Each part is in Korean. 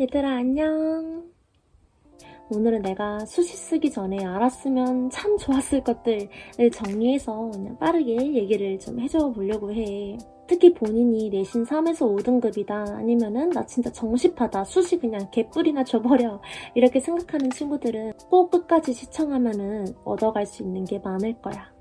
얘들아, 안녕. 오늘은 내가 수시 쓰기 전에 알았으면 참 좋았을 것들을 정리해서 그냥 빠르게 얘기를 좀 해줘 보려고 해. 특히 본인이 내신 3에서 5등급이다 아니면은 나 진짜 정시파다 수시 그냥 개뿔이나 줘버려 이렇게 생각하는 친구들은 꼭 끝까지 시청하면은 얻어갈 수 있는 게 많을 거야.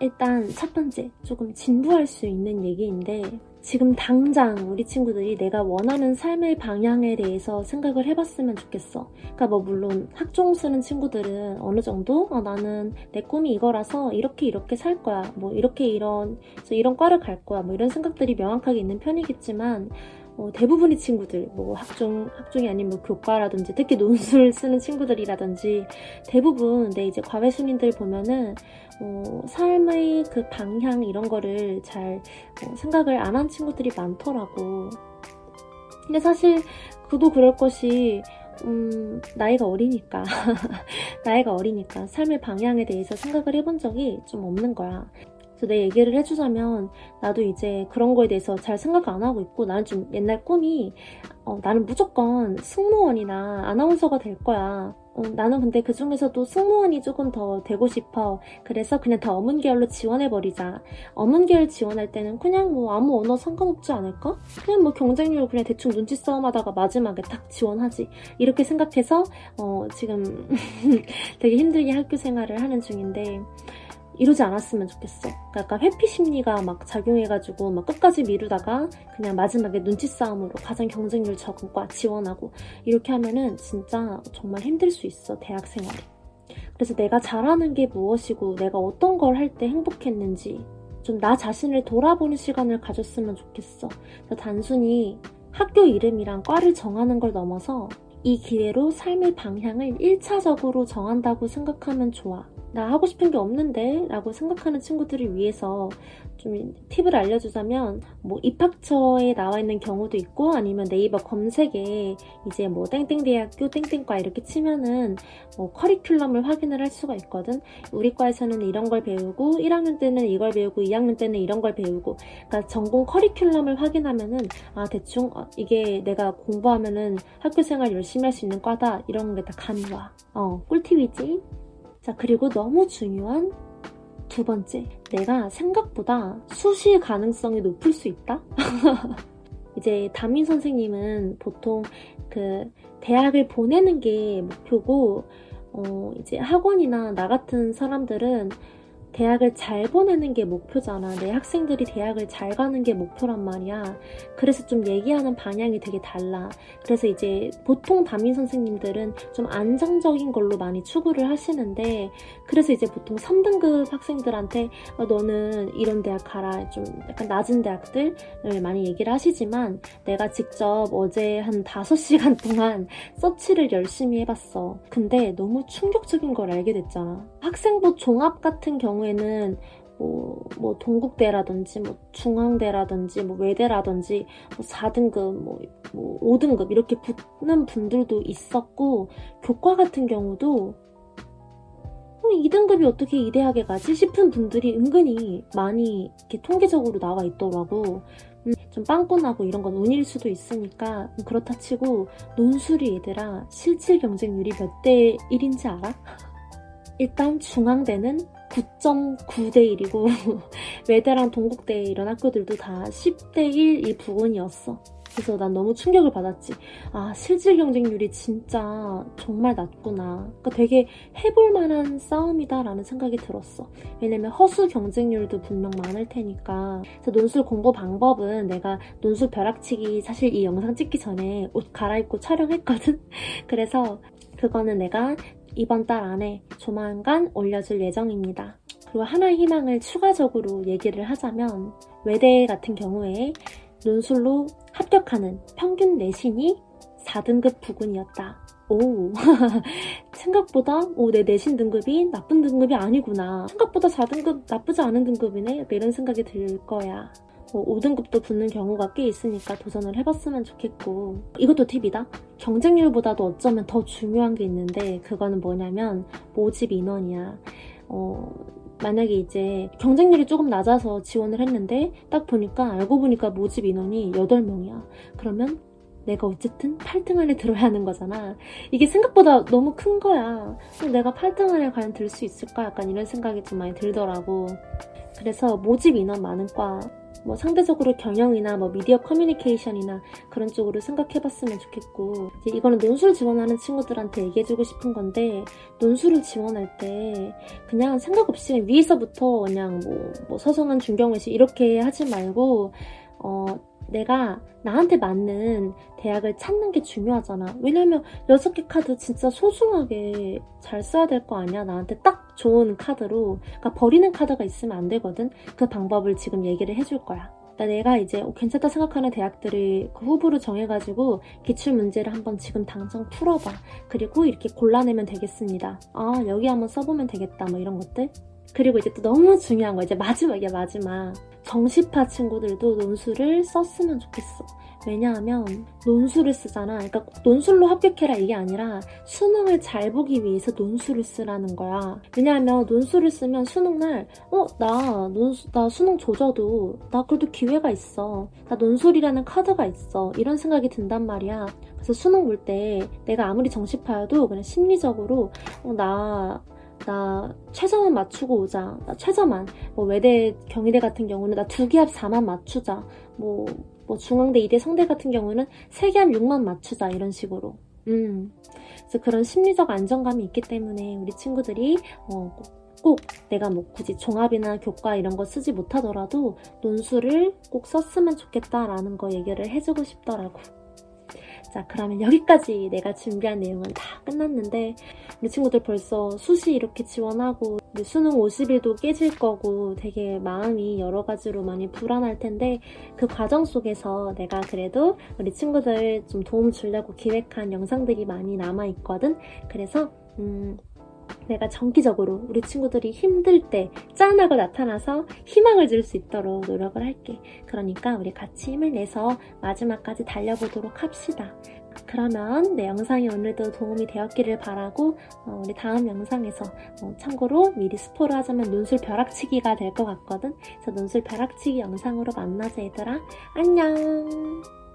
일단 첫 번째 조금 진부할 수 있는 얘기인데 지금 당장 우리 친구들이 내가 원하는 삶의 방향에 대해서 생각을 해봤으면 좋겠어. 그러니까 뭐 물론 학종 쓰는 친구들은 어느 정도 어, 나는 내 꿈이 이거라서 이렇게 이렇게 살 거야. 뭐 이렇게 이런 이런 과를 갈 거야. 뭐 이런 생각들이 명확하게 있는 편이겠지만 어, 대부분의 친구들, 뭐 학종, 학종이 아닌 뭐 교과라든지 특히 논술 쓰는 친구들이라든지 대부분 내 이제 과외순인들 보면은 어, 삶의 그 방향 이런 거를 잘 어, 생각을 안 한 친구들이 많더라고. 근데 사실 그도 그럴 것이 음, 나이가 어리니까. 나이가 어리니까 삶의 방향에 대해서 생각을 해본 적이 좀 없는 거야. 그래서 내 얘기를 해주자면 나도 이제 그런 거에 대해서 잘 생각 안 하고 있고 나는 좀 옛날 꿈이 어, 나는 무조건 승무원이나 아나운서가 될 거야. 어, 나는 근데 그 중에서도 승무원이 조금 더 되고 싶어. 그래서 그냥 다 어문 계열로 지원해버리자. 어문 계열 지원할 때는 그냥 뭐 아무 언어 상관없지 않을까? 그냥 뭐 경쟁률 그냥 대충 눈치 싸움 하다가 마지막에 딱 지원하지. 이렇게 생각해서 어, 지금 되게 힘들게 학교 생활을 하는 중인데 이러지 않았으면 좋겠어. 그러니까 회피 심리가 막 작용해가지고 막 끝까지 미루다가 그냥 마지막에 눈치 싸움으로 가장 경쟁률 적은 과 지원하고 이렇게 하면은 진짜 정말 힘들 수 있어, 대학 생활이. 그래서 내가 잘하는 게 무엇이고 내가 어떤 걸 할 때 행복했는지 좀 나 자신을 돌아보는 시간을 가졌으면 좋겠어. 단순히 학교 이름이랑 과를 정하는 걸 넘어서 이 기회로 삶의 방향을 1차적으로 정한다고 생각하면 좋아. 나 하고 싶은 게 없는데 라고 생각하는 친구들을 위해서 좀 팁을 알려주자면 뭐 입학처에 나와 있는 경우도 있고 아니면 네이버 검색에 이제 뭐 땡땡대학교 땡땡과 이렇게 치면은 뭐 커리큘럼을 확인을 할 수가 있거든. 우리 과에서는 이런 걸 배우고 1학년 때는 이걸 배우고 2학년 때는 이런 걸 배우고. 그러니까 전공 커리큘럼을 확인하면은 아 대충 어, 이게 내가 공부하면은 학교 생활 열심히 할 수 있는 과다. 이런 게 다 감이 와 어 꿀팁이지 자, 그리고 너무 중요한 두 번째. 내가 생각보다 수시 가능성이 높을 수 있다? 이제 담임 선생님은 보통 그 대학을 보내는 게 목표고, 어, 이제 학원이나 나 같은 사람들은 대학을 잘 보내는 게 목표잖아. 내 학생들이 대학을 잘 가는 게 목표란 말이야. 그래서 좀 얘기하는 방향이 되게 달라. 그래서 이제 보통 담임 선생님들은 좀 안정적인 걸로 많이 추구를 하시는데, 그래서 이제 보통 3등급 학생들한테 어, 너는 이런 대학 가라. 좀 약간 낮은 대학들을 많이 얘기를 하시지만, 내가 직접 어제 한 5시간 동안 서치를 열심히 해봤어. 근데 너무 충격적인 걸 알게 됐잖아. 학생부 종합 같은 경우에 경우에는 뭐, 뭐 동국대라든지 뭐 중앙대라든지 뭐 외대라든지 뭐 4등급 뭐, 뭐 5등급 이렇게 붙는 분들도 있었고 교과 같은 경우도 어, 2등급이 어떻게 이 대학에 가지 싶은 분들이 은근히 많이 이렇게 통계적으로 나와 있더라고. 음, 좀 빵꾸나고 이런 건 운일 수도 있으니까 그렇다 치고 논술이 얘들아 실질 경쟁률이 몇 대 1인지 알아? 일단 중앙대는 9.9대 1이고 외대랑 동국대 이런 학교들도 다 10대 1 이 부분이었어. 그래서 난 너무 충격을 받았지. 아, 실질 경쟁률이 진짜 정말 낮구나. 그러니까 되게 해볼 만한 싸움이다라는 생각이 들었어. 왜냐면 허수 경쟁률도 분명 많을 테니까. 그래서 논술 공부 방법은 내가 논술 벼락치기 사실 이 영상 찍기 전에 옷 갈아입고 촬영했거든? 그래서 그거는 내가 이번 달 안에 조만간 올려줄 예정입니다. 그리고 하나의 희망을 추가적으로 얘기를 하자면 외대 같은 경우에 논술로 합격하는 평균 내신이 4등급 부근이었다. 오, 생각보다 오, 내 내신 등급이 나쁜 등급이 아니구나. 생각보다 4등급 나쁘지 않은 등급이네. 이런 생각이 들 거야. 뭐 5등급도 붙는 경우가 꽤 있으니까 도전을 해봤으면 좋겠고 이것도 팁이다. 경쟁률보다도 어쩌면 더 중요한 게 있는데 그거는 뭐냐면 모집 인원이야. 어, 만약에 이제 경쟁률이 조금 낮아서 지원을 했는데 딱 보니까 알고 보니까 모집 인원이 8명이야. 그러면 내가 어쨌든 8등 안에 들어야 하는 거잖아. 이게 생각보다 너무 큰 거야. 내가 8등 안에 과연 들 수 있을까? 약간 이런 생각이 좀 많이 들더라고. 그래서 모집 인원 많은 과, 뭐 상대적으로 경영이나 뭐 미디어 커뮤니케이션이나 그런 쪽으로 생각해봤으면 좋겠고 이제 이거는 논술 지원하는 친구들한테 얘기해주고 싶은 건데 논술을 지원할 때 그냥 생각 없이 위에서부터 그냥 뭐, 뭐 서성한 중경외시 이렇게 하지 말고 어 내가 나한테 맞는 대학을 찾는 게 중요하잖아. 왜냐면 6개 카드 진짜 소중하게 잘 써야 될 거 아니야. 나한테 딱 좋은 카드로. 그러니까 버리는 카드가 있으면 안 되거든. 그 방법을 지금 얘기를 해줄 거야. 그러니까 내가 이제 괜찮다 생각하는 대학들이 그 후보를 정해가지고 기출 문제를 한번 지금 당장 풀어봐. 그리고 이렇게 골라내면 되겠습니다. 아, 여기 한번 써보면 되겠다. 뭐 이런 것들. 그리고 이제 또 너무 중요한 거 이제 마지막이야 마지막 정시파 친구들도 논술을 썼으면 좋겠어. 왜냐하면 논술을 쓰잖아. 그러니까 꼭 논술로 합격해라 이게 아니라 수능을 잘 보기 위해서 논술을 쓰라는 거야. 왜냐하면 논술을 쓰면 수능날 어 나 논수 나 수능 조져도 나 그래도 기회가 있어. 나 논술이라는 카드가 있어. 이런 생각이 든단 말이야. 그래서 수능 볼 때 내가 아무리 정시파여도 그냥 심리적으로 어, 나 나 최저만 맞추고 오자. 나 최저만. 뭐 외대, 경희대 같은 경우는 나 두 개합 4만 맞추자. 뭐, 뭐 중앙대, 이대, 성대 같은 경우는 세 개합 6만 맞추자. 이런 식으로. 음. 그래서 그런 심리적 안정감이 있기 때문에 우리 친구들이 어, 꼭, 꼭 내가 뭐 굳이 종합이나 교과 이런 거 쓰지 못하더라도 논술을 꼭 썼으면 좋겠다라는 거 얘기를 해주고 싶더라고. 자, 그러면 여기까지 내가 준비한 내용은 다 끝났는데 우리 친구들 벌써 수시 이렇게 지원하고 수능 50일도 깨질 거고 되게 마음이 여러 가지로 많이 불안할 텐데 그 과정 속에서 내가 그래도 우리 친구들 좀 도움 주려고 기획한 영상들이 많이 남아 있거든. 그래서 음, 내가 정기적으로 우리 친구들이 힘들 때 짠하고 나타나서 희망을 줄 수 있도록 노력을 할게. 그러니까 우리 같이 힘을 내서 마지막까지 달려보도록 합시다. 그러면 내 영상이 오늘도 도움이 되었기를 바라고 어, 우리 다음 영상에서 어, 참고로 미리 스포를 하자면 논술 벼락치기가 될 것 같거든. 그래서 논술 벼락치기 영상으로 만나자 얘들아. 안녕.